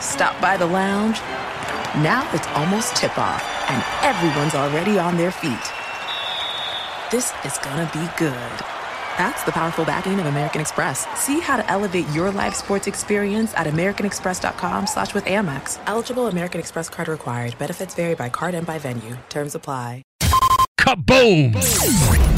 Stop by the lounge. Now it's almost tip off, and everyone's already on their feet. This is gonna be good. That's the powerful backing of American Express. See how to elevate your live sports experience at americanexpress.com slash with Amex. Eligible American Express card required. Benefits vary by card and by venue. Terms apply. Kaboom!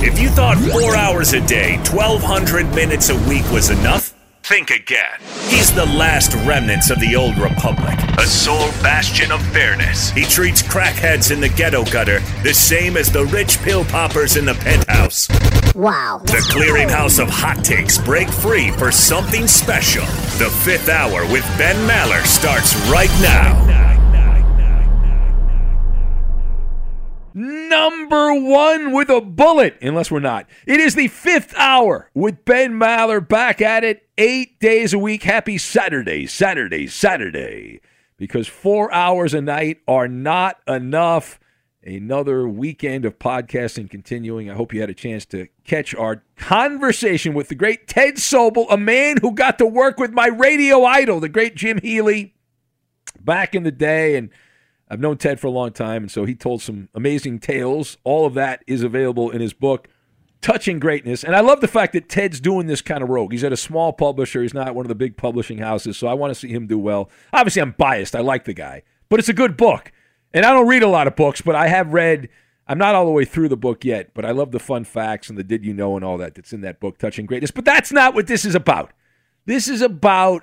If you thought four hours a day, 1,200 minutes a week was enough, think again. He's the last remnants of the old republic, a sole bastion of fairness. He treats crackheads in the ghetto gutter the same as the rich pill poppers in the penthouse. Wow. The clearinghouse of hot takes break free for something special. The fifth hour with Ben Maller starts right now. number one with a bullet, unless we're not. It is the fifth hour with Ben Maller back at it eight days a week. Happy Saturday, Saturday, Saturday. Because four hours a night are not enough. Another weekend of podcasting continuing. I hope you had a chance to catch our conversation with the great Ted Sobel, a man who got to work with my radio idol, the great Jim Healy, back in the day. And I've known Ted for a long time, and so he told some amazing tales. All of that is available in his book, Touching Greatness. And I love the fact that Ted's doing this kind of rogue. He's at a small publisher, he's not one of the big publishing houses, so I want to see him do well. Obviously, I'm biased. I like the guy, but it's a good book. And I don't read a lot of books, but I have read. I'm not all the way through the book yet, but I love the fun facts and the did you know and all that that's in that book, Touching Greatness. But that's not what this is about. This is about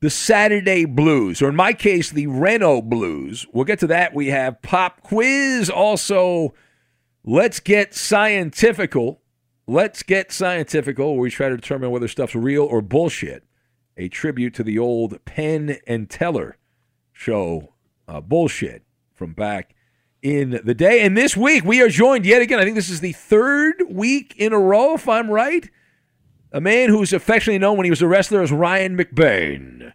the Saturday Blues, or in my case, the Reno Blues. We'll get to that. We have pop quiz. Also, let's get scientifical. Let's get scientifical, where we try to determine whether stuff's real or bullshit. A tribute to the old Penn and Teller show, uh, bullshit from back in the day. And this week, we are joined yet again. I think this is the third week in a row, if I'm right a man who's affectionately known when he was a wrestler as Ryan McBain.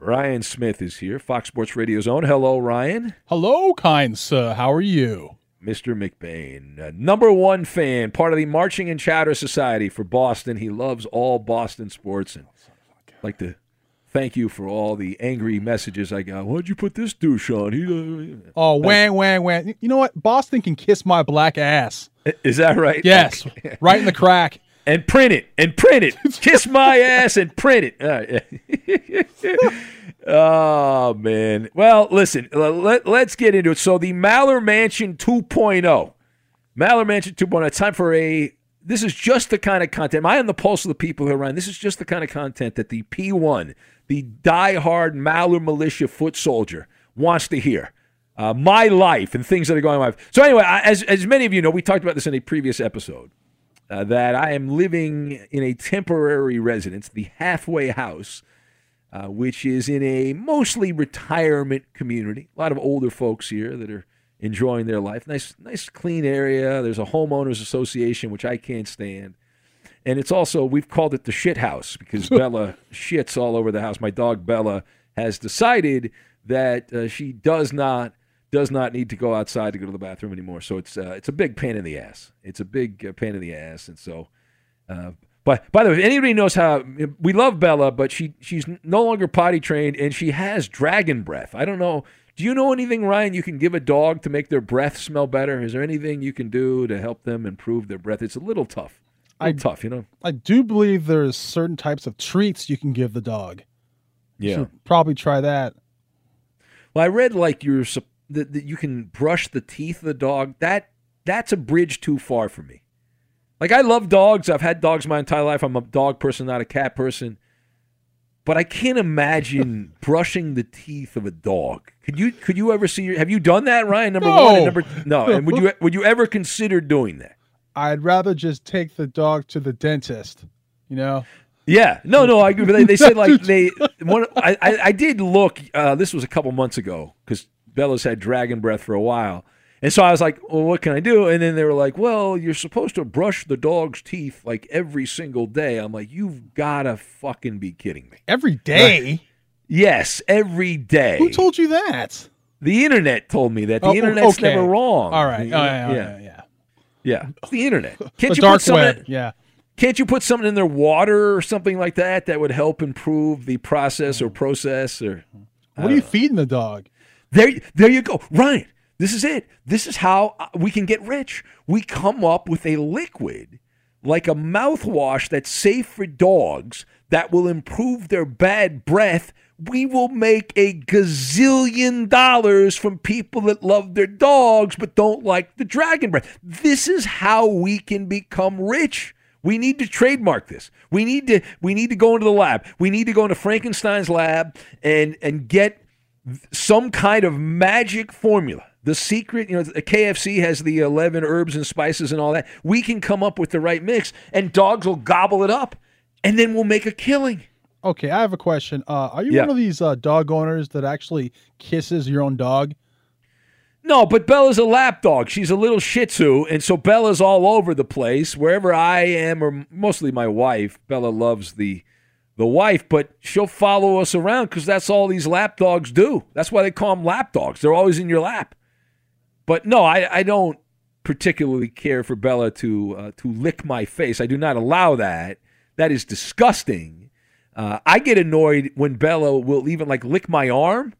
Ryan Smith is here, Fox Sports Radio's own. Hello, Ryan. Hello, kind sir. How are you? Mr. McBain, uh, number one fan, part of the Marching and Chowder Society for Boston. He loves all Boston sports and I'd like to thank you for all the angry messages I got. Why'd you put this douche on? He, uh, oh, wang, wang, wang. You know what? Boston can kiss my black ass. Is that right? Yes, right in the crack and print it and print it. Kiss my ass and print it. oh man. Well, listen. Let, us get into it. So the Maller Mansion 2.0. Maller Mansion 2.0. Time for a. This is just the kind of content. Am I on the pulse of the people who around? This is just the kind of content that the P1, the die-hard Maller militia foot soldier, wants to hear. Uh, my life and things that are going on. So anyway, as as many of you know, we talked about this in a previous episode uh, that I am living in a temporary residence, the halfway house, uh, which is in a mostly retirement community. A lot of older folks here that are enjoying their life. Nice, nice, clean area. There's a homeowners association, which I can't stand. And it's also we've called it the shit house because Bella shits all over the house. My dog Bella has decided that uh, she does not does not need to go outside to go to the bathroom anymore. So it's uh, it's a big pain in the ass. It's a big uh, pain in the ass, and so. But by the way, if anybody knows how we love Bella, but she she's no longer potty trained and she has dragon breath. I don't know. Do you know anything, Ryan? You can give a dog to make their breath smell better. Is there anything you can do to help them improve their breath? It's a little tough. A little I, tough, you know. I do believe there's certain types of treats you can give the dog. Yeah, probably try that. Well, I read like you're that, that you can brush the teeth of the dog. That that's a bridge too far for me. Like I love dogs. I've had dogs my entire life. I'm a dog person, not a cat person. But I can't imagine brushing the teeth of a dog. Could you could you ever see your, have you done that, Ryan? Number no. one and number no. And would you would you ever consider doing that? I'd rather just take the dog to the dentist, you know? Yeah, no, no, I agree. But they, they said like they one. I, I, I did look. Uh, this was a couple months ago because Bella's had dragon breath for a while, and so I was like, well, what can I do? And then they were like, well, you're supposed to brush the dog's teeth like every single day. I'm like, you've got to fucking be kidding me. Every day? Yes, every day. Who told you that? The internet told me that. The oh, oh internet's okay. never wrong. All right. Oh, yeah, yeah, yeah. Yeah, it's the internet. Can't the you dark put web. yeah. Can't you put something in their water or something like that that would help improve the process or mm. process or? What are you know. feeding the dog? There, there you go, Ryan. This is it. This is how uh, we can get rich. We come up with a liquid like a mouthwash that's safe for dogs that will improve their bad breath. We will make a gazillion dollars from people that love their dogs but don't like the dragon breath. This is how we can become rich. We need to trademark this. We need to we need to go into the lab. We need to go into Frankenstein's lab and and get some kind of magic formula the secret, you know, the KFC has the 11 herbs and spices and all that. We can come up with the right mix and dogs will gobble it up and then we'll make a killing. Okay, I have a question. Uh, are you yeah. one of these uh, dog owners that actually kisses your own dog? No, but Bella's a lap dog. She's a little Shih Tzu, and so Bella's all over the place. Wherever I am, or mostly my wife, Bella loves the the wife, but she'll follow us around because that's all these lap dogs do. That's why they call them lap dogs. They're always in your lap. But no, I, I don't particularly care for Bella to uh, to lick my face. I do not allow that. That is disgusting. Uh, I get annoyed when Bella will even like lick my arm,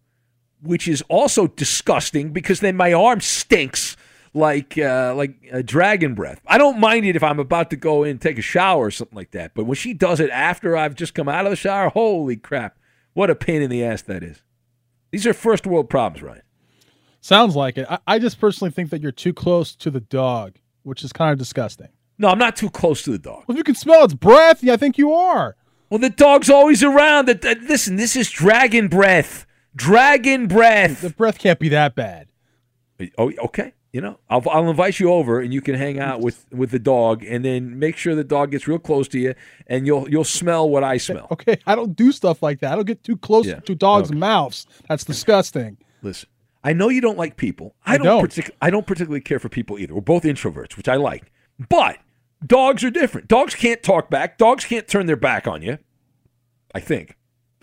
which is also disgusting because then my arm stinks like uh, like a dragon breath. I don't mind it if I'm about to go in take a shower or something like that. But when she does it after I've just come out of the shower, holy crap! What a pain in the ass that is. These are first world problems, right? Sounds like it. I, I just personally think that you're too close to the dog, which is kind of disgusting. No, I'm not too close to the dog. Well, if you can smell its breath, yeah, I think you are. Well, the dog's always around. Listen, this is dragon breath. Dragon breath. The breath can't be that bad. Oh, okay. You know, I'll, I'll invite you over, and you can hang out with, with the dog, and then make sure the dog gets real close to you, and you'll you'll smell what I smell. Okay, I don't do stuff like that. I don't get too close yeah. to dogs' okay. mouths. That's disgusting. Listen, I know you don't like people. I, don't. don't. Partic- I don't particularly care for people either. We're both introverts, which I like. But dogs are different. Dogs can't talk back. Dogs can't turn their back on you. I think.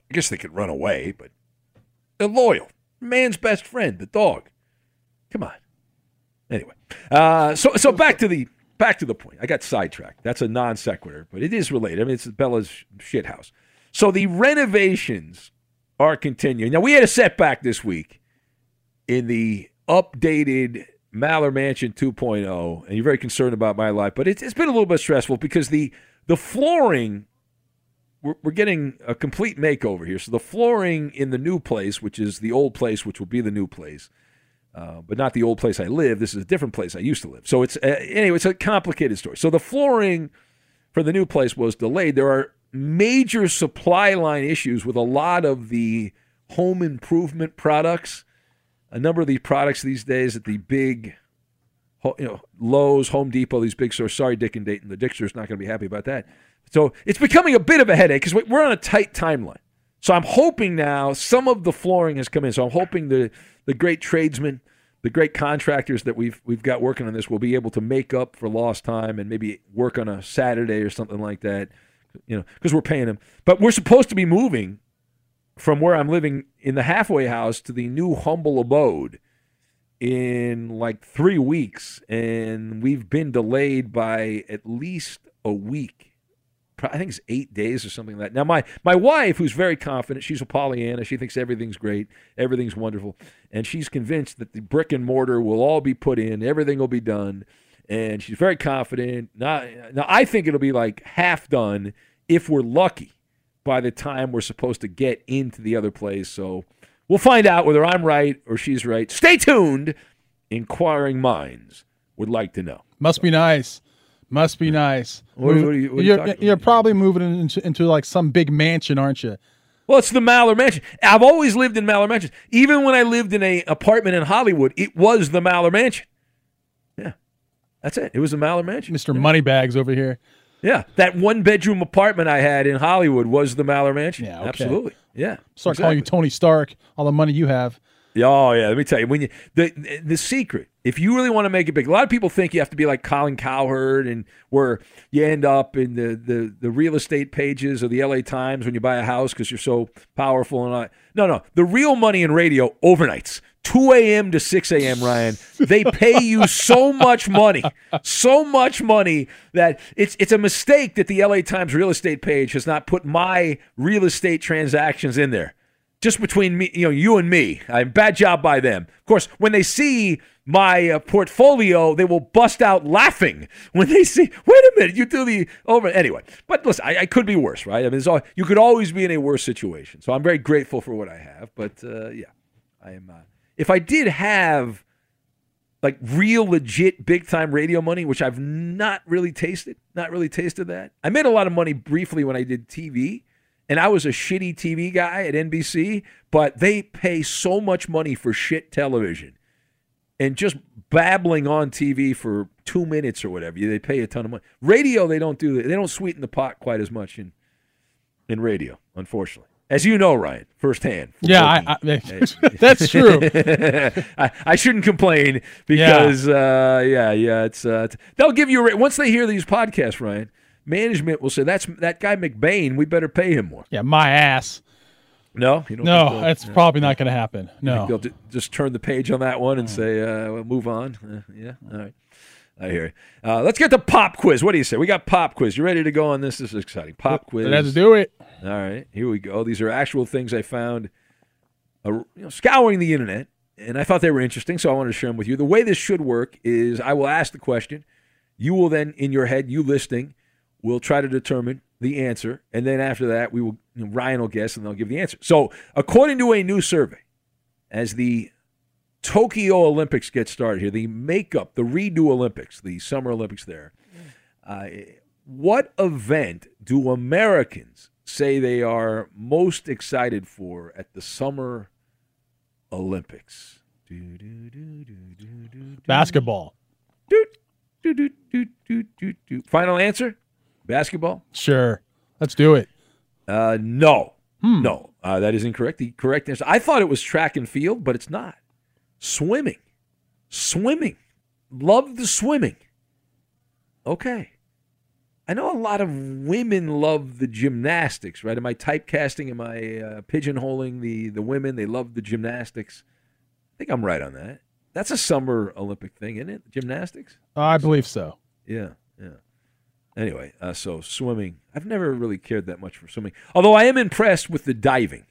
I guess they could run away, but they're loyal. Man's best friend, the dog. Come on. Anyway, uh, so so back to the back to the point. I got sidetracked. That's a non sequitur, but it is related. I mean, it's Bella's shit house. So the renovations are continuing. Now we had a setback this week in the updated Maller Mansion 2.0, and you're very concerned about my life, but it's, it's been a little bit stressful because the the flooring we're, we're getting a complete makeover here. So the flooring in the new place, which is the old place, which will be the new place, uh, but not the old place I live. This is a different place I used to live. So it's uh, anyway, it's a complicated story. So the flooring for the new place was delayed. There are major supply line issues with a lot of the home improvement products a number of these products these days at the big, you know, Lowe's, Home Depot, these big stores. Sorry, Dick and Dayton. The Dickster's not going to be happy about that. So it's becoming a bit of a headache because we're on a tight timeline. So I'm hoping now some of the flooring has come in. So I'm hoping the the great tradesmen, the great contractors that we've we've got working on this will be able to make up for lost time and maybe work on a Saturday or something like that. You know, because we're paying them. But we're supposed to be moving from where I'm living in the halfway house to the new humble abode in like three weeks, and we've been delayed by at least a week. I think it's eight days or something like that. Now, my my wife, who's very confident, she's a Pollyanna. She thinks everything's great, everything's wonderful, and she's convinced that the brick and mortar will all be put in, everything will be done, and she's very confident. Now, now I think it'll be like half done if we're lucky by the time we're supposed to get into the other place. So we'll find out whether I'm right or she's right. Stay tuned. Inquiring minds would like to know. Must be nice. Must be nice. What, what are you, are you you're talking you're probably moving into, into like some big mansion, aren't you? Well, it's the Maller Mansion. I've always lived in Maller Mansions. Even when I lived in a apartment in Hollywood, it was the Maller Mansion. Yeah, that's it. It was the Maller Mansion. Mr. Moneybags over here. Yeah, that one bedroom apartment I had in Hollywood was the Maller Mansion. Yeah, okay. absolutely. Yeah, Start calling you. Tony Stark. All the money you have. Oh yeah, let me tell you. When you the the secret, if you really want to make it big, a lot of people think you have to be like Colin Cowherd, and where you end up in the the, the real estate pages of the L.A. Times when you buy a house because you're so powerful and all. No, no, the real money in radio overnights. 2 a.m. to 6 a.m. Ryan, they pay you so much money, so much money that it's it's a mistake that the LA Times real estate page has not put my real estate transactions in there just between me, you know, you and me. Uh, bad job by them. Of course, when they see my uh, portfolio, they will bust out laughing when they see. Wait a minute, you do the over anyway. But listen, I, I could be worse, right? I mean, all, you could always be in a worse situation. So I'm very grateful for what I have. But uh, yeah, I am. Uh, if I did have like real legit big time radio money, which I've not really tasted, not really tasted that. I made a lot of money briefly when I did TV, and I was a shitty TV guy at NBC, but they pay so much money for shit television. And just babbling on TV for two minutes or whatever, they pay a ton of money. Radio, they don't do that. They don't sweeten the pot quite as much in in radio, unfortunately. As you know, Ryan, firsthand. Yeah, I, I, that's true. I, I shouldn't complain because uh, yeah, yeah, it's, uh, it's they'll give you a once they hear these podcasts, Ryan. Management will say that's that guy McBain. We better pay him more. Yeah, my ass. No, you don't No, that's yeah. probably not going to happen. No. they'll ju- just turn the page on that one and say, uh, well, move on. Uh, yeah, all right. I hear you. Uh, let's get the pop quiz. What do you say? We got pop quiz. You ready to go on this? This is exciting. Pop quiz. Let's do it. All right, here we go. These are actual things I found, uh, you know, scouring the internet, and I thought they were interesting, so I wanted to share them with you. The way this should work is I will ask the question, you will then, in your head, you listening, will try to determine the answer, and then after that, we will you know, Ryan will guess, and they'll give the answer. So, according to a new survey, as the Tokyo Olympics get started here, the makeup, the redo Olympics, the Summer Olympics there. Uh, what event do Americans say they are most excited for at the Summer Olympics? Basketball. Final answer? Basketball? Sure. Let's do it. Uh, no. No, uh, that is incorrect. The correct answer. I thought it was track and field, but it's not. Swimming. Swimming. Love the swimming. Okay. I know a lot of women love the gymnastics, right? Am I typecasting? Am I uh, pigeonholing the, the women? They love the gymnastics. I think I'm right on that. That's a summer Olympic thing, isn't it? Gymnastics? I believe so. Yeah, yeah. Anyway, uh, so swimming. I've never really cared that much for swimming. Although I am impressed with the diving.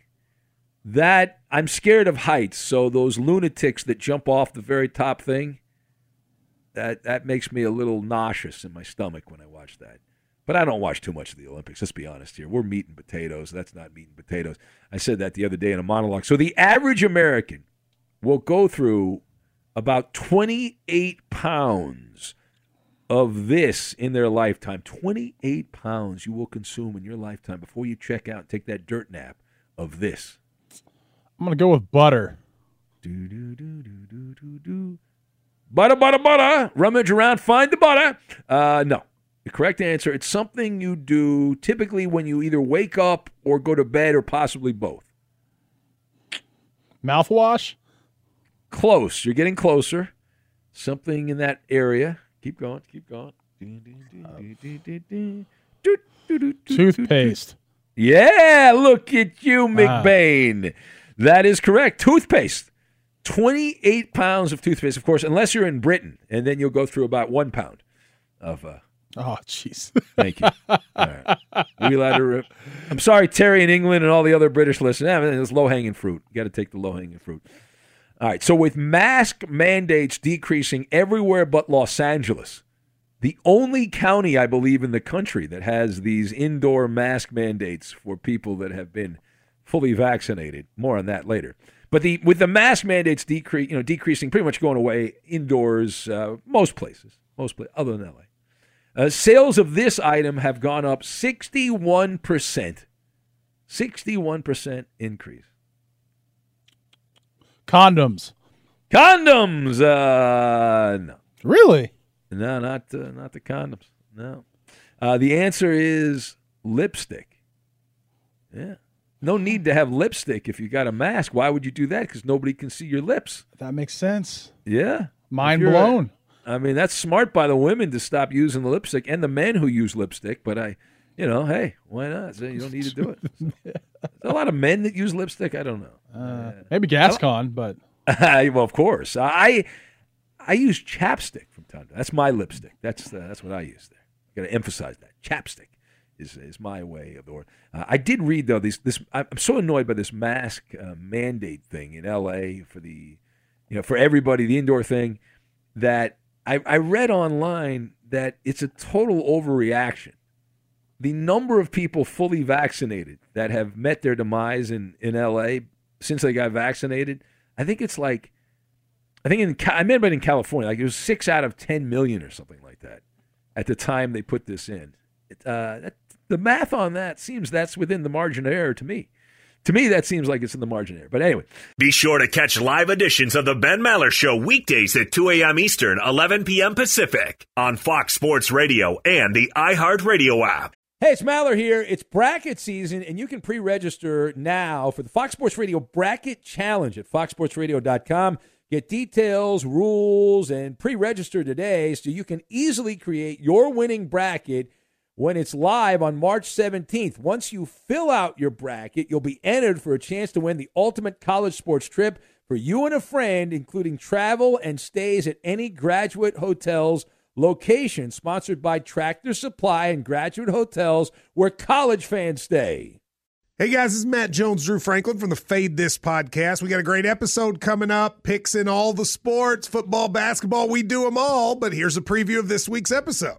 That I'm scared of heights, so those lunatics that jump off the very top thing, that that makes me a little nauseous in my stomach when I watch that. But I don't watch too much of the Olympics. Let's be honest here. We're meat and potatoes. That's not meat and potatoes. I said that the other day in a monologue. So the average American will go through about 28 pounds of this in their lifetime. 28 pounds you will consume in your lifetime before you check out and take that dirt nap of this. I'm going to go with butter. Do, do, do, do, do, do, do. Butter, butter, butter. Rummage around, find the butter. Uh, no. The correct answer it's something you do typically when you either wake up or go to bed or possibly both. Mouthwash? close. You're getting closer. Something in that area. Keep going. Keep going. Toothpaste. Yeah, look at you, Wow. McBain. That is correct. Toothpaste. 28 pounds of toothpaste, of course, unless you're in Britain, and then you'll go through about one pound of. Uh, Oh, jeez. thank you. All right. We allowed to rip. I'm sorry, Terry in England and all the other British listeners. It's low hanging fruit. You got to take the low hanging fruit. All right. So, with mask mandates decreasing everywhere but Los Angeles, the only county, I believe, in the country that has these indoor mask mandates for people that have been fully vaccinated. More on that later. But the with the mask mandates decrease, you know, decreasing, pretty much going away indoors, uh, most places, most places, other than LA. Uh, sales of this item have gone up 61%. 61% increase. Condoms. Condoms. Uh, no. Really? No, not uh, not the condoms. No. Uh, the answer is lipstick. Yeah. No need to have lipstick if you got a mask. Why would you do that? Because nobody can see your lips. That makes sense. Yeah. Mind If you're a- blown. I mean, that's smart by the women to stop using the lipstick and the men who use lipstick. But I, you know, hey, why not? So you don't need to do it. So. A lot of men that use lipstick. I don't know. Uh, maybe Gascon, but well, of course. I I use chapstick from time to time. That's my lipstick. That's uh, that's what I use there. Got to emphasize that chapstick is is my way of the word. Uh, I did read though this this I'm so annoyed by this mask uh, mandate thing in L.A. for the you know for everybody the indoor thing that I, I read online that it's a total overreaction. The number of people fully vaccinated that have met their demise in, in LA since they got vaccinated, I think it's like, I think in, I meant in California, like it was six out of 10 million or something like that at the time they put this in. It, uh, that, the math on that seems that's within the margin of error to me. To me, that seems like it's in the margin of error. But anyway, Be sure to catch live editions of the Ben Maller Show weekdays at 2 a.m. Eastern, 11 p.m. Pacific on Fox Sports Radio and the iHeartRadio app. Hey, it's Maller here. It's bracket season, and you can pre register now for the Fox Sports Radio Bracket Challenge at foxsportsradio.com. Get details, rules, and pre register today so you can easily create your winning bracket when it's live on March 17th. Once you fill out your bracket, you'll be entered for a chance to win the ultimate college sports trip for you and a friend, including travel and stays at any graduate hotels location sponsored by Tractor Supply and Graduate Hotels where college fans stay. Hey guys, this is Matt Jones, Drew Franklin from the Fade This podcast. We got a great episode coming up, picks in all the sports, football, basketball, we do them all. But here's a preview of this week's episode.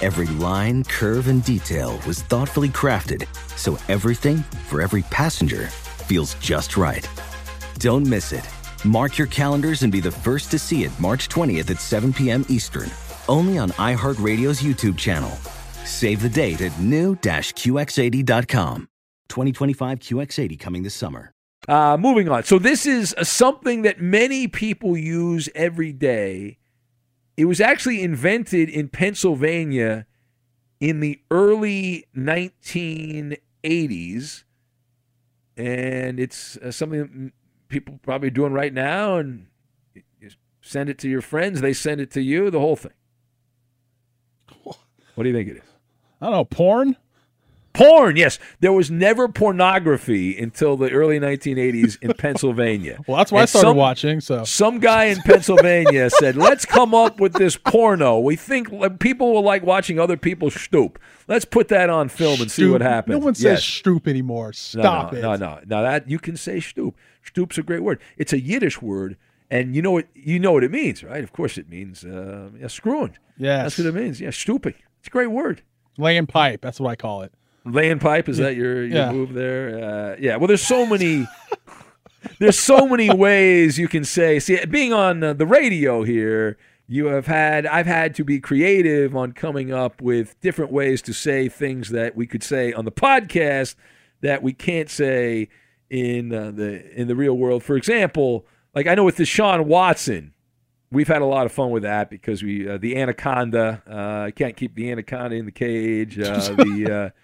Every line, curve, and detail was thoughtfully crafted so everything for every passenger feels just right. Don't miss it. Mark your calendars and be the first to see it March 20th at 7 p.m. Eastern, only on iHeartRadio's YouTube channel. Save the date at new-QX80.com. 2025 QX80 coming this summer. Uh, moving on. So this is uh, something that many people use every day. It was actually invented in Pennsylvania in the early 1980s, and it's uh, something that people probably are doing right now. And you send it to your friends, they send it to you, the whole thing. What do you think it is? I don't know. Porn. Porn, yes. There was never pornography until the early 1980s in Pennsylvania. Well, that's why I And started some- watching. So Some guy in Pennsylvania said, "Let's come up with this porno. We think people will like watching other people stoop. Let's put that on film and see what happens." No one says Yes. stoop anymore. No, Stop no, it. No, no, Now that you can say stoop. Stoop's a great word. It's a Yiddish word, and you know what you know what it means, right? Of course, it means uh, yeah, screwing. Yes. that's what it means. Yeah, stooping. It's a great word. Laying pipe. That's what I call it. Laying pipe is that your, your Yeah. move there? Uh, yeah. Well, there's so many. there's so many ways you can say. See, being on uh, the radio here, you have had. I've had to be creative on coming up with different ways to say things that we could say on the podcast that we can't say in uh, the in the real world. For example, like I know with Deshaun Watson, we've had a lot of fun with that because we uh, the anaconda. Uh, I can't keep the anaconda in the cage. Uh, the uh,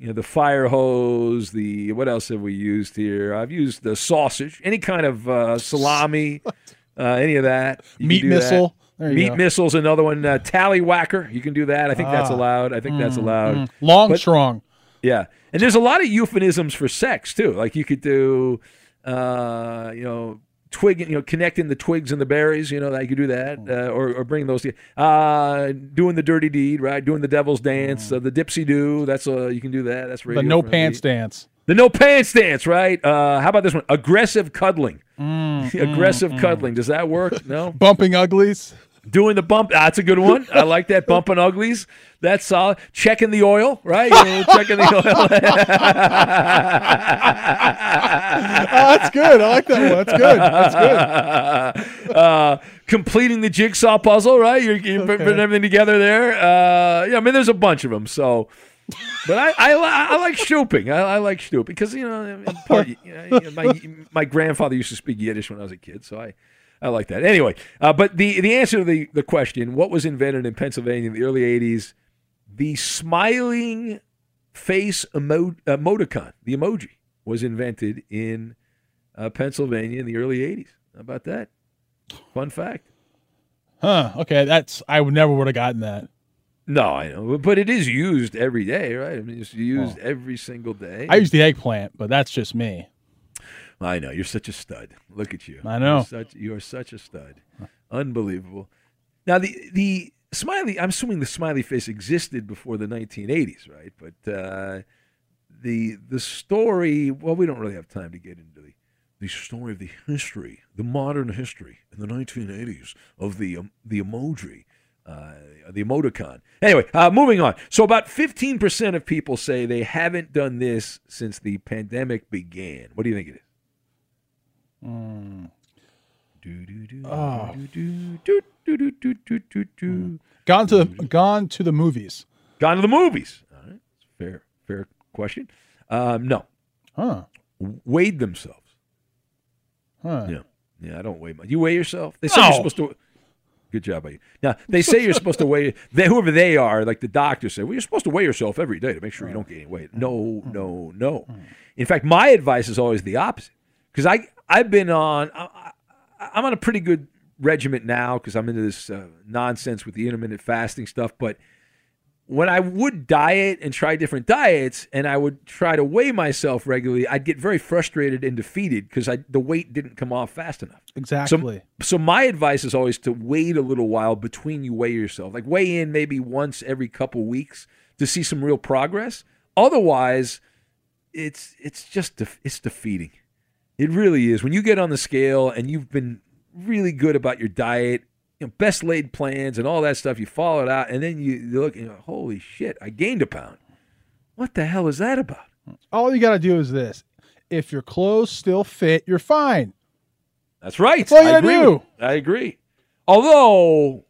you know the fire hose. The what else have we used here? I've used the sausage, any kind of uh, salami, uh, any of that. You Meat do that. missile. Meat go. missile's another one. Uh, tallywhacker. You can do that. I think that's Ah. allowed. I think that's Mm, allowed. mm. Long But- strong. yeah, and there's a lot of euphemisms for sex too. Like you could do, uh, you know, twig, you know, connecting the twigs and the berries. You know, that you could do that, uh, or or bring those. to- Uh, doing the dirty deed, right? Doing the devil's dance, uh, the dipsy do. That's uh, you can do that. That's The no pants dance. The no pants dance, right? Uh, how about this one? Aggressive cuddling. Mm, Aggressive mm, mm. cuddling. Does that work? No. Bumping uglies. Doing the bump. That's a good one. I like that. Bumping uglies. That's solid. Checking the oil, right? Checking the oil. Oh, that's good. I like that one. That's good. That's good. uh, completing the jigsaw puzzle, right? You're, you're Okay. putting everything together there. Uh, yeah, I mean, there's a bunch of them. So, but I, I, I like stooping. I, I like stooping because you know, part, you know, my my grandfather used to speak Yiddish when I was a kid, so I. I like that. Anyway, uh, but the, the answer to the, the question, what was invented in Pennsylvania in the early 80s? The smiling face emo- emoticon, the emoji, was invented in uh, Pennsylvania in the early 80s. How about that? Fun fact. Huh. Okay. That's I would never would have gotten that. No, I know, but it is used every day, right? I mean, it's used every single day. I use the eggplant, but that's just me. I know you're such a stud. Look at you. I know. You're such, you are such a stud. Unbelievable. Now the the smiley. I'm assuming the smiley face existed before the 1980s, right? But uh, the the story. Well, we don't really have time to get into the the story of the history, the modern history in the 1980s of the um, the emoji. Uh, the emoticon. Anyway, uh, moving on. So, about 15% of people say they haven't done this since the pandemic began. What do you think it is? Mm. Oh. Gone to gone to the movies. Gone to the movies. All right. Fair, fair question. Um, no. Huh. Weighed themselves. Huh. Yeah. Yeah, I don't weigh my. You weigh yourself? They say you're No. supposed to. Good job, buddy. Now they say you're supposed to weigh. They, whoever they are, like the doctors say, well, you're supposed to weigh yourself every day to make sure you don't gain any weight. No, no, no. In fact, my advice is always the opposite because I I've been on. I, I'm on a pretty good regiment now because I'm into this uh, nonsense with the intermittent fasting stuff, but when I would diet and try different diets and I would try to weigh myself regularly, I'd get very frustrated and defeated because the weight didn't come off fast enough. Exactly. So, so my advice is always to wait a little while between you weigh yourself. Like weigh in maybe once every couple weeks to see some real progress. Otherwise, it's it's just def- it's defeating. It really is. When you get on the scale and you've been really good about your diet, you know, best laid plans and all that stuff, you follow it out, and then you, look and you go, holy shit, I gained a pound. What the hell is that about? All you got to do is this: if your clothes still fit, you're fine. That's right. That's all you I agree. do. with- I agree. Although,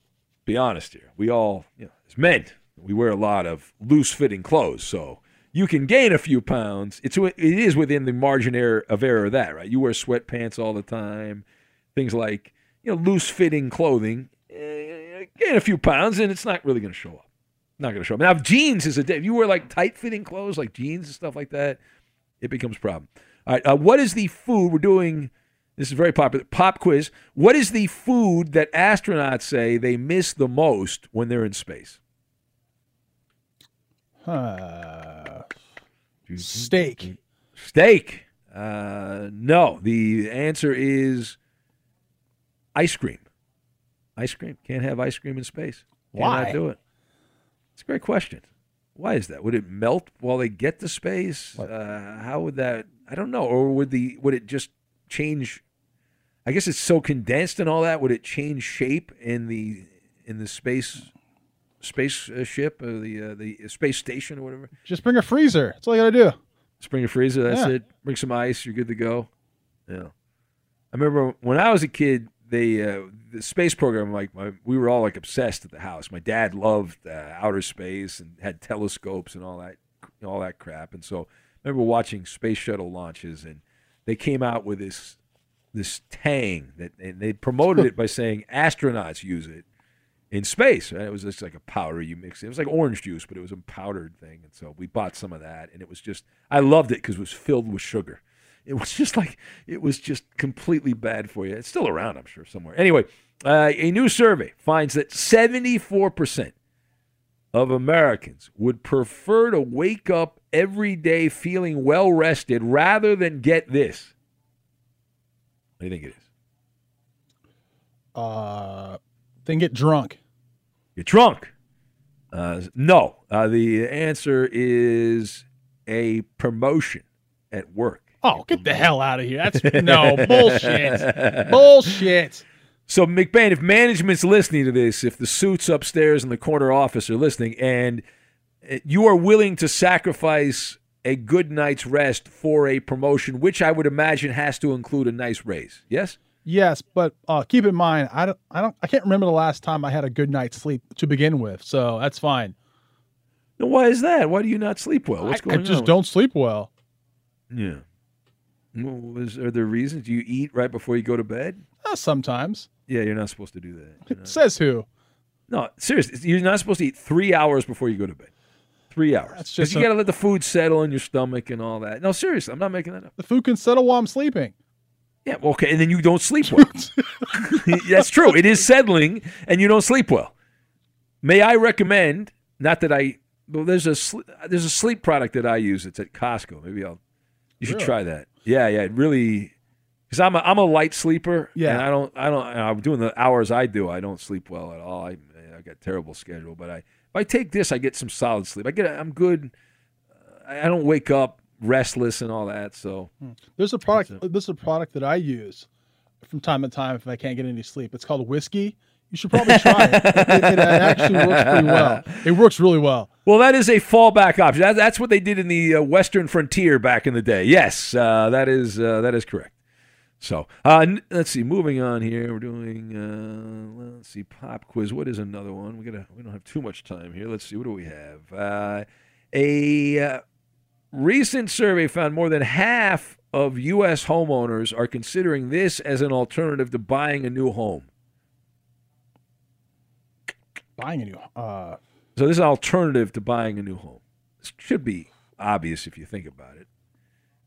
be honest here, we all, you know, as men, we wear a lot of loose-fitting clothes, so you can gain a few pounds. It's it is within the margin of error of that, right? You wear sweatpants all the time, things like you know loose-fitting clothing. eh, gain a few pounds, and it's not really going to show up. Not going to show up. Now, if jeans is a day, if you wear like tight-fitting clothes, like jeans and stuff like that, it becomes a problem. All right, uh, what is the food we're doing? This is very popular. Pop quiz. What is the food that astronauts say they miss the most when they're in space? Uh, steak. Steak. Uh, no. The answer is ice cream. Ice cream. Can't have ice cream in space. Cannot Why? do it. It's a great question. Why is that? Would it melt while they get to space? Uh, how would that? I don't know. Or would the would it just change? I guess it's so condensed and all that. Would it change shape in the in the space space uh, ship or the uh, the space station or whatever? Just bring a freezer. That's all you got to do. Just bring a freezer. That's Yeah. it. Bring some ice. You're good to go. Yeah. I remember when I was a kid, they uh, the space program. Like my, we were all like obsessed at the house. My dad loved uh, outer space and had telescopes and all that, all that crap. And so I remember watching space shuttle launches, and they came out with this this tang that and they promoted it by saying astronauts use it in space. And it was just like a powder you mix. It was like orange juice, but it was a powdered thing. And so we bought some of that, and it was just I loved it because it was filled with sugar. It was just like it was just completely bad for you. It's still around, I'm sure, somewhere. Anyway, uh, a new survey finds that 74 percent of Americans would prefer to wake up every day feeling well rested rather than get this. What do you think it is? Uh, then get drunk. Get drunk. Uh, no. Uh, the answer is a promotion at work. Oh, get the hell out of here. That's no bullshit. bullshit. So, McBain, if management's listening to this, if the suits upstairs in the corner office are listening, and uh, you are willing to sacrifice a good night's rest for a promotion, which I would imagine has to include a nice raise, yes? Yes, but uh, keep in mind, I don't, I don't, I can't remember the last time I had a good night's sleep to begin with, so that's fine. Now, why is that? Why do you not sleep well? What's I, going on? I just on? don't sleep well. Yeah. Well, is, are there reasons? Do you eat right before you go to bed? Uh, sometimes. Yeah, you're not supposed to do that. Not- Says who? No, seriously, you're not supposed to eat three hours before you go to bed. Three hours. That's 'Cause just you a- got to let the food settle in your stomach and all that. No, seriously, I'm not making that up. The food can settle while I'm sleeping. Yeah, okay, and then you don't sleep well. That's true. It is settling, and you don't sleep well. May I recommend? Not that I. Well, there's a there's a sleep product that I use. It's at Costco. Maybe I'll. You should Really? try that. Yeah, yeah. It really. Because I'm a, I'm a light sleeper. Yeah. And I don't I don't I'm doing the hours I do. I don't sleep well at all. I I got terrible schedule. But I if I take this, I get some solid sleep. I get I'm good. I I don't wake up restless and all that. So There's a product. This is a product that I use from time to time if I can't get any sleep. It's called whiskey. You should probably try it. it. It actually works pretty well. It works really well. Well, that is a fallback option. That, that's what they did in the uh, Western frontier back in the day. Yes, uh, that is uh, that is correct. So uh, n- let's see. Moving on here, we're doing. Uh, let's see, pop quiz. What is another one? We gotta. We don't have too much time here. Let's see. What do we have? Uh, a uh, recent survey found more than half of U.S. homeowners are considering this as an alternative to buying a new home. Buying a new. Uh, So this is an alternative to buying a new home. This should be obvious if you think about it.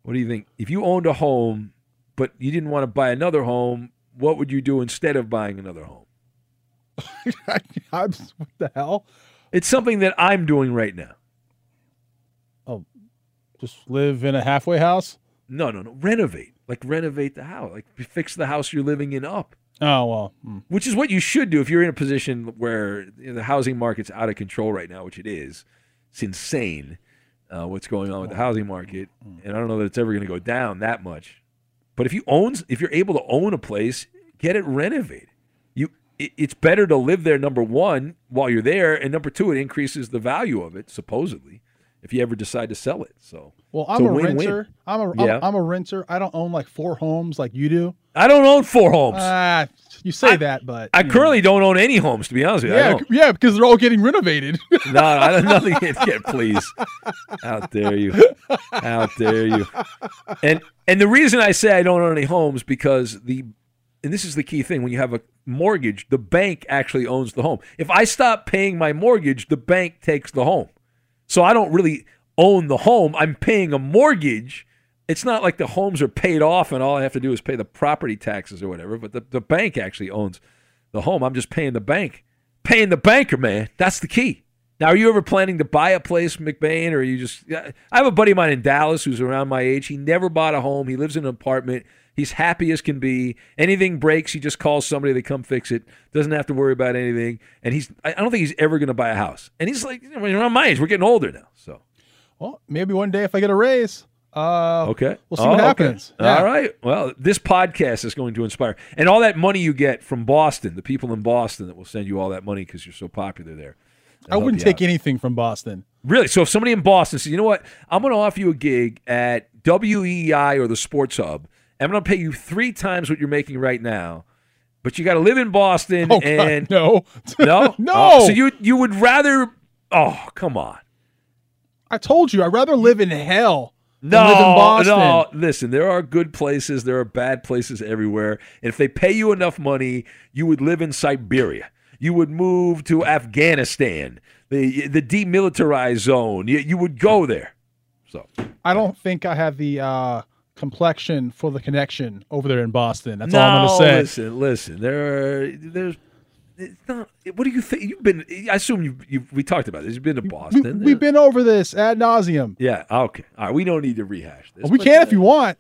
What do you think? If you owned a home, but you didn't want to buy another home, what would you do instead of buying another home? I'm, what the hell? It's something that I'm doing right now. Just live in a halfway house. No, no, no. Renovate. Like renovate the house. Like fix the house you're living in up. Oh well. hmm. Which is what you should do if you're in a position where the housing market's out of control right now, which it is. It's insane uh, what's going on with the housing market, and I don't know that it's ever going to go down that much. But if you own, if you're able to own a place, get it renovated. You, it, it's better to live there. Number one, while you're there, and number two, it increases the value of it supposedly. If you ever decide to sell it. So Well, I'm a, win-win. renter. I'm a Yeah. am a renter. I don't own like four homes like you do. I don't own four homes. Ah, you say that, but I know. currently don't own any homes, to be honest with you. Yeah, yeah, because they're all getting renovated. No, I don't nothing. Get, please, how dare you? How dare you? And and the reason I say I don't own any homes because the and this is the key thing when you have a mortgage, the bank actually owns the home. If I stop paying my mortgage, the bank takes the home. So I don't really own the home. I'm paying a mortgage. It's not like the homes are paid off and all I have to do is pay the property taxes or whatever, but the, the bank actually owns the home. I'm just paying the bank. Paying the banker, man. That's the key. Now, are you ever planning to buy a place, McBain, or are you just? I have a buddy of mine in Dallas who's around my age. He never bought a home. He lives in an apartment. He's happy as can be. Anything breaks, he just calls somebody. They come fix it. Doesn't have to worry about anything. And he's. I don't think he's ever going to buy a house. And he's like, you know, around my age. We're getting older now. So well, maybe one day if I get a raise, uh, okay, we'll see Oh, what okay. happens. Yeah. All right. Well, this podcast is going to inspire, and all that money you get from Boston, the people in Boston that will send you all that money because you're so popular there. I wouldn't take anything from Boston. Really? So if somebody in Boston says, you know what, I'm going to offer you a gig at WEEI or the Sports Hub, I'm going to pay you three times what you're making right now, but you got to live in Boston Oh, God, and no. no, No. Oh, so you you would rather? Oh, come on. I told you, I'd rather live in hell No, live in Boston. no. Listen, there are good places, there are bad places everywhere. And if they pay you enough money, you would live in Siberia. You would move to Afghanistan, the the demilitarized zone. You, you would go there. So I don't think I have the uh, complexion for the connection over there in Boston. That's no, all I'm going to say. Listen, listen. There are there's. It's not, what do you think? You've been. I assume you. You. We talked about this. You've been to Boston. we've been over this ad nauseum. Yeah. Okay. All right. We don't need to rehash this. we can uh, if you want.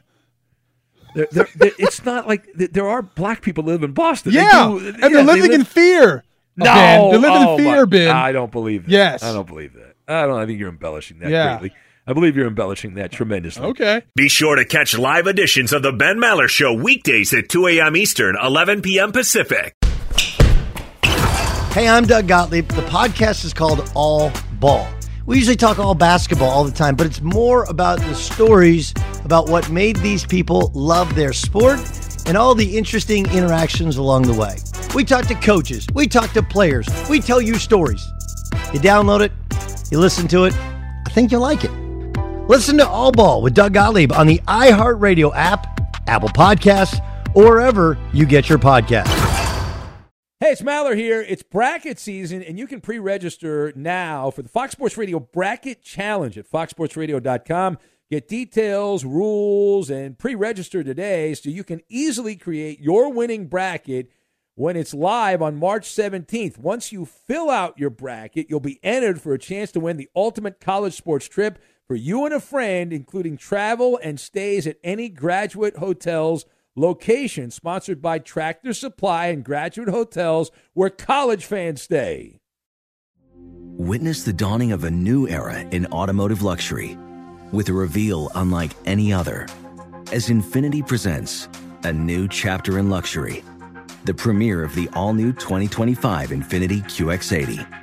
It's not like there are black people live in Boston. They Yeah, do- and yeah, they're they living live- in fear. No, Ben. They're living oh in my- fear, Ben. I don't believe that. Yes. I don't believe that. I don't. I think you're embellishing that Yeah. greatly. I believe you're embellishing that tremendously. Okay. Be sure to catch live editions of The Ben Maller Show weekdays at 2 a.m. Eastern, 11 p.m. Pacific. Hey, I'm Doug Gottlieb. The podcast is called All Ball. We usually talk all basketball all the time, but it's more about the stories about what made these people love their sport and all the interesting interactions along the way. We talk to coaches, we talk to players, we tell you stories. You download it, you listen to it, I think you'll like it. Listen to All Ball with Doug Gottlieb on the iHeartRadio app, Apple Podcasts, or wherever you get your podcasts. Hey, it's Maller here. It's bracket season, and you can pre register now for the Fox Sports Radio Bracket Challenge at foxsportsradio.com. Get details, rules, and pre register today so you can easily create your winning bracket when it's live on March 17th. Once you fill out your bracket, you'll be entered for a chance to win the ultimate college sports trip for you and a friend, including travel and stays at any graduate hotels location sponsored by Tractor Supply and Graduate Hotels where college fans stay. Witness the dawning of a new era in automotive luxury with a reveal unlike any other as Infiniti presents a new chapter in luxury, the premiere of the all new 2025 Infiniti QX80.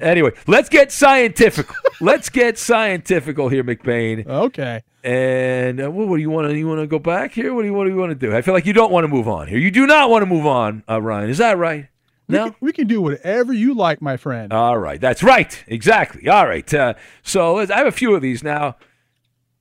Anyway, let's get scientific. let's get scientifical here, McBain. Okay. And uh, what, what do you want to you want to go back here? What do you what do you want to do? I feel like you don't want to move on here. You do not want to move on, uh, Ryan. Is that right? We No. can, we can do whatever you like, my friend. All right, that's right. Exactly. All right. Uh, so let's, I have a few of these now.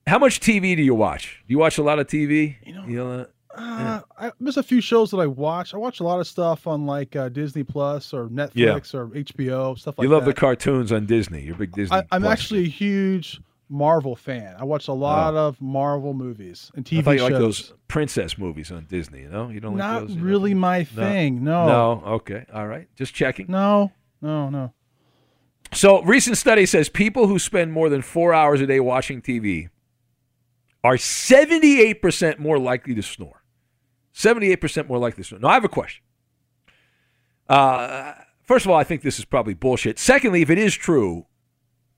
How much TV do you watch? Do you watch a lot of TV? You know, Uh, I, there's a few shows that I watch. I watch a lot of stuff on like uh, Disney Plus or Netflix or HBO stuff like that. you love that. the cartoons on Disney. You're a big Disney. I, I'm Plus actually a huge Marvel fan. I watch a lot of Marvel movies and TV I thought you shows. like those princess movies on Disney. You know, you don't like those. you know? really my thing. No. No. Okay. All right. Just checking. No. No. No. So, recent study says people who spend more than four hours a day watching TV are 78% more likely to snore. 78% more likely. Now, I have a question. Uh, first of all, I think this is probably bullshit. Secondly, if it is true,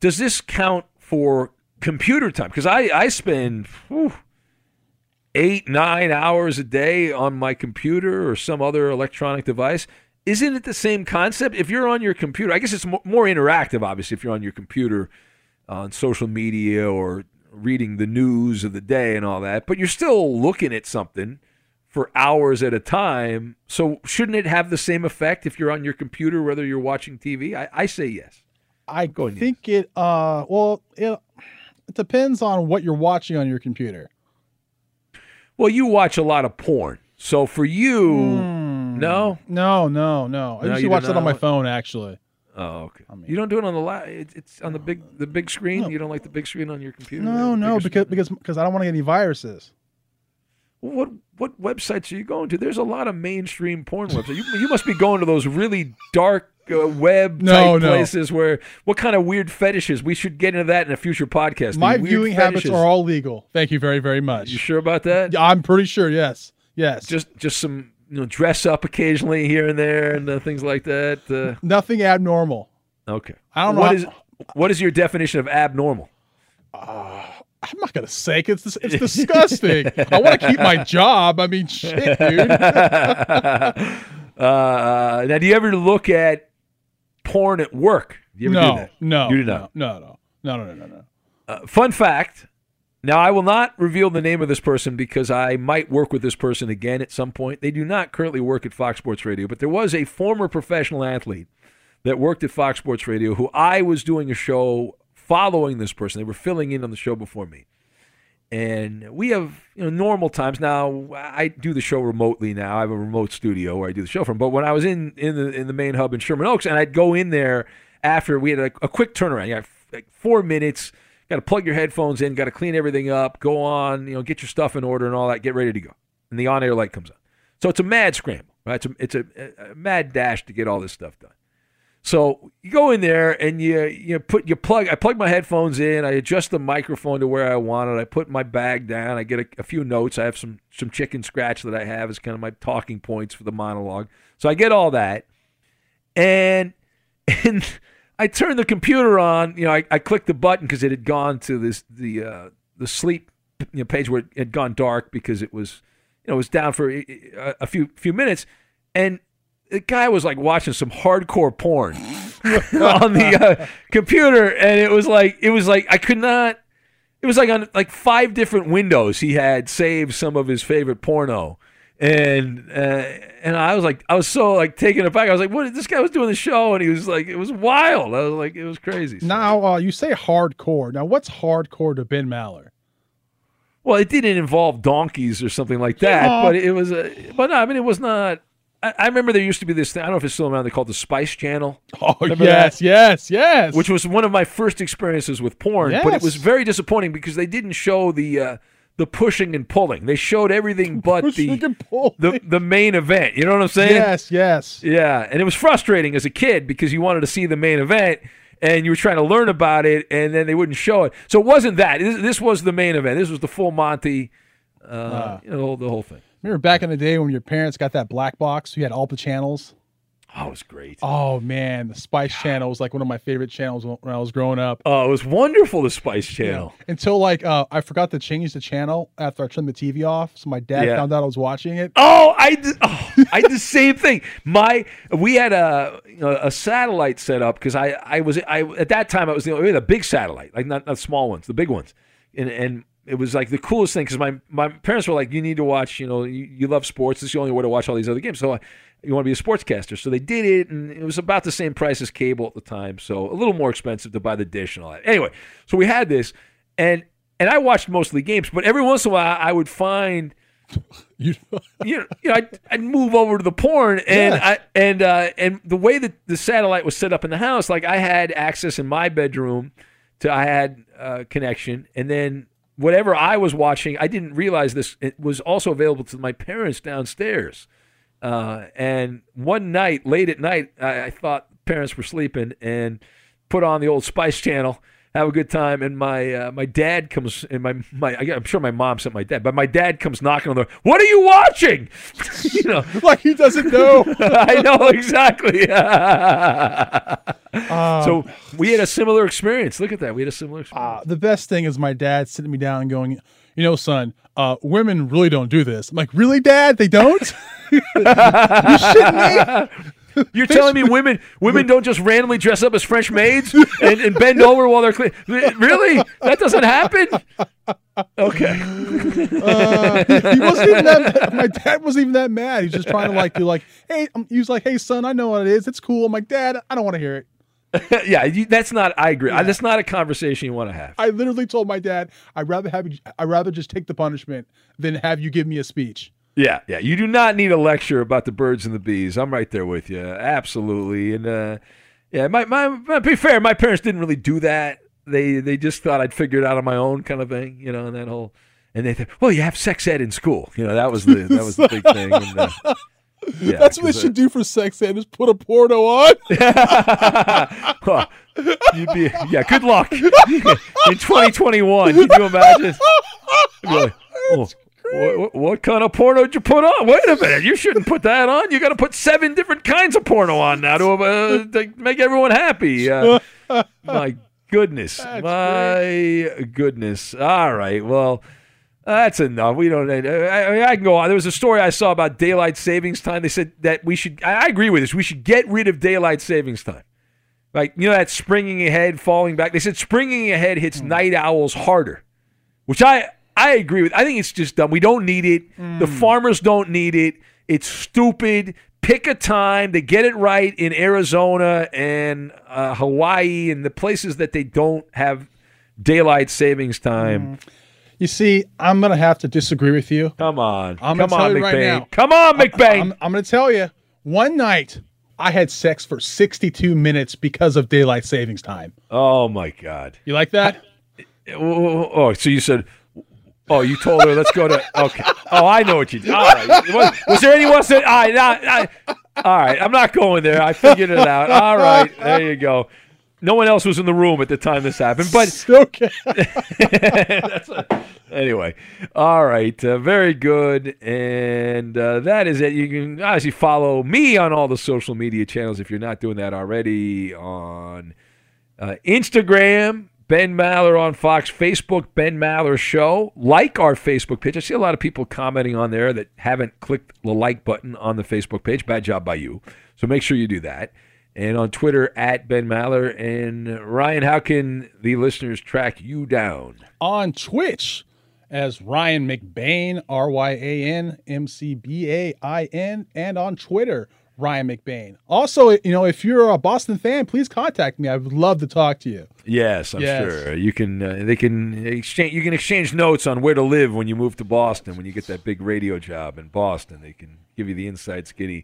does this count for computer time? Because I, I spend whew, eight, nine hours a day on my computer or some other electronic device. Isn't it the same concept? If you're on your computer, I guess it's mo- more interactive, obviously, if you're on your computer on social media or reading the news of the day and all that, but you're still looking at something for hours at a time. So shouldn't it have the same effect if you're on your computer, whether you're watching TV? I, I say yes. I ahead, think it. Uh. Well, it, it depends on what you're watching on your computer. Well, you watch a lot of porn. So for you, no? No. No. No. I No, usually watch that on my phone. Actually. Oh, okay. you don't do it on the la- it, It's on the big the big screen. You don't like the big screen on your computer. No. No. bigger Because because because I don't want to get any viruses. What what websites are you going to? There's a lot of mainstream porn websites. You, you must be going to those really dark uh, web No, type no. places where what kind of weird fetishes? We should get into that in a future podcast. My viewing habits are all legal. Thank you very very much. You sure about that? Yeah, I'm pretty sure. Yes. Yes. Just just some you know dress up occasionally here and there and uh, things like that. Uh, Nothing abnormal. okay. I don't know What is what is your definition of abnormal? I'm not gonna say it's it's disgusting. I want to keep my job. I mean, shit, dude. uh, now, do you ever look at porn at work? Do you ever no, do that? no, you do not. No, no, no, no, no, no, no. Uh, fun fact. Now, I will not reveal the name of this person because I might work with this person again at some point. They do not currently work at Fox Sports Radio, but there was a former professional athlete that worked at Fox Sports Radio who I was doing a show following this person. They were filling in on the show before me. And we have you know normal times now. I do the show remotely now. I have a remote studio where I do the show from. But when I was in in the in the main hub in Sherman Oaks, and I'd go in there after we had a, a quick turnaround. Yeah, like four minutes. Got to plug your headphones in. Got to clean everything up. Go on. You know, get your stuff in order and all that. Get ready to go. And the on air light comes on. So it's a mad scramble. Right? It's a it's a, a mad dash to get all this stuff done. So you go in there and you you put you plug. I plug my headphones in. I adjust the microphone to where I want it. I put my bag down. I get a, a few notes. I have some some chicken scratch that I have as kind of my talking points for the monologue. So I get all that, and and I turn the computer on. You know, I, I click the button because it had gone to this the uh, the sleep you know, page where it had gone dark because it was you know it was down for a, a few few minutes, and the guy was like watching some hardcore porn on the uh, computer, and it was like it was like I could not. It was like on like five different windows. He had saved some of his favorite porno, and uh, and I was like, I was so like taken aback. I was like, what? This guy was doing the show, and he was like, it was wild. I was like, it was crazy. Now, uh, you say hardcore. Now, what's hardcore to Ben Maller? Well, it didn't involve donkeys or something like that, Yeah. but it was. A, but no, I mean, it was not. I, I remember there used to be this thing. I don't know if it's still around. They called the Spice Channel. Oh Remember yes, that? yes, yes. which was one of my first experiences with porn. But it was very disappointing because they didn't show the uh, the pushing and pulling. They showed everything but the the the main event. You know what I'm saying? Yes, yes. Yeah, and it was frustrating as a kid because you wanted to see the main event and you were trying to learn about it, and then they wouldn't show it. So it wasn't that. This, this was the main event. This was the full Monty, uh, you know, the whole thing. Remember back in the day when your parents got that black box? You had all the channels. Oh, it was great. Oh man, the Spice Channel was like one of my favorite channels when I was growing up. Oh, it was wonderful. The Spice Channel. Until like uh, I forgot to change the channel after I turned the TV off, so my dad Yeah. found out I was watching it. Oh, I did, oh, I did the same thing. My we had a a satellite set up because I I was I at that time I was the we had a big satellite like not not small ones the big ones and and it was like the coolest thing because my my parents were like you need to watch you know you, you love sports. This is the only way to watch all these other games. So I, you want to be a sportscaster. So they did it and it was about the same price as cable at the time so a little more expensive to buy the dish and all that. Anyway so we had this and and I watched mostly games but every once in a while I would find You you know, you know I'd, I'd move over to the porn and Yeah. I and uh, and the way that the satellite was set up in the house, like I had access in my bedroom to I had uh, connection, and then whatever I was watching, I didn't realize this it was also available to my parents downstairs. Uh, and one night, late at night, I, I thought parents were sleeping and put on the old Spice Channel, have a good time. And my uh, my dad comes, and my my I'm sure my mom sent my dad, but my dad comes knocking on the door. What are you watching? you know, like he doesn't know. I know exactly. Um, so we had a similar experience. Look at that. We had a similar experience. Uh, the best thing is my dad sitting me down and going, you know, son, uh, women really don't do this. I'm like, really, dad? They don't? you shitting me? You're telling me women women don't just randomly dress up as French maids and, and bend over while they're clean? Really? That doesn't happen? Okay. Uh, he wasn't even that. My dad wasn't even that mad. He's just trying to like, be like, hey, um, he was like, hey, son, I know what it is. It's cool. I'm like, dad, I don't want to hear it. yeah, you, that's not. I agree. That's not a conversation you want to have. I literally told my dad, I'd rather have you, I'd rather just take the punishment than have you give me a speech. Yeah, yeah. You do not need a lecture about the birds and the bees. I'm right there with you. Absolutely. And uh, yeah, my, my, my be fair, my parents didn't really do that. They they just thought I'd figure it out on my own, kind of thing. You know, and that whole. And they thought, well, you have sex ed in school. You know, that was the that was the big thing. And, uh, yeah, That's what they 'cause, uh, should do for sex ed, is put a porno on. Huh. You'd be yeah. Good luck in 2021. Can you imagine? Be like, "Oh, what, what kind of porno did you put on? Wait a minute, you shouldn't put that on. You got to put seven different kinds of porno on now to, uh, to make everyone happy. Uh, my goodness, my goodness. All right, well. That's enough. We don't. I, I, I can go on. There was a story I saw about daylight savings time. They said that we should. I I agree with this. We should get rid of daylight savings time. Like you know that springing ahead, falling back. They said springing ahead hits night owls harder, which I I agree with. I think it's just dumb. We don't need it. The farmers don't need it. It's stupid. Pick a time. They get it right in Arizona and uh, Hawaii and the places that they don't have daylight savings time. You see, I'm gonna have to disagree with you. Come on, I'm come on, you right now. Come on, McBain. I'm, I'm gonna tell you. One night, I had sex for 62 minutes because of daylight savings time. oh my God. You like that? Oh, oh, so you said, oh, you told her let's go to. Okay. Oh, I know what you did. All right. Was, was there anyone said? All right, all right. I'm not going there. I figured it out. All right. There you go. No one else was in the room at the time this happened, but okay. That's a- anyway, all right, uh, very good, and uh, that is it. You can obviously follow me on all the social media channels if you're not doing that already. On uh, Instagram, Ben Maller on Fox, Facebook, Ben Maller Show. Like our Facebook page. I see a lot of people commenting on there that haven't clicked the like button on the Facebook page. Bad job by you. So make sure you do that. And on Twitter at Ben Maller. And Ryan, how can the listeners track you down? On Twitch as Ryan McBain, R Y A N M C B A I N, and on Twitter, Ryan McBain. Also, you know, if you're a Boston fan, please contact me. I would love to talk to you. Yes, I'm Yes. sure you can. Uh, they can exchange. You can exchange notes on where to live when you move to Boston. When you get that big radio job in Boston, they can give you the inside skinny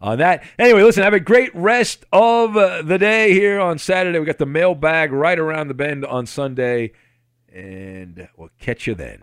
on that. Anyway, listen. Have a great rest of uh, the day here on Saturday. We got the mailbag right around the bend on Sunday, and we'll catch you then.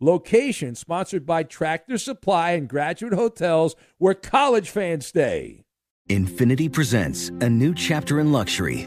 location sponsored by Tractor Supply and Graduate Hotels where college fans stay. Infiniti presents a new chapter in luxury,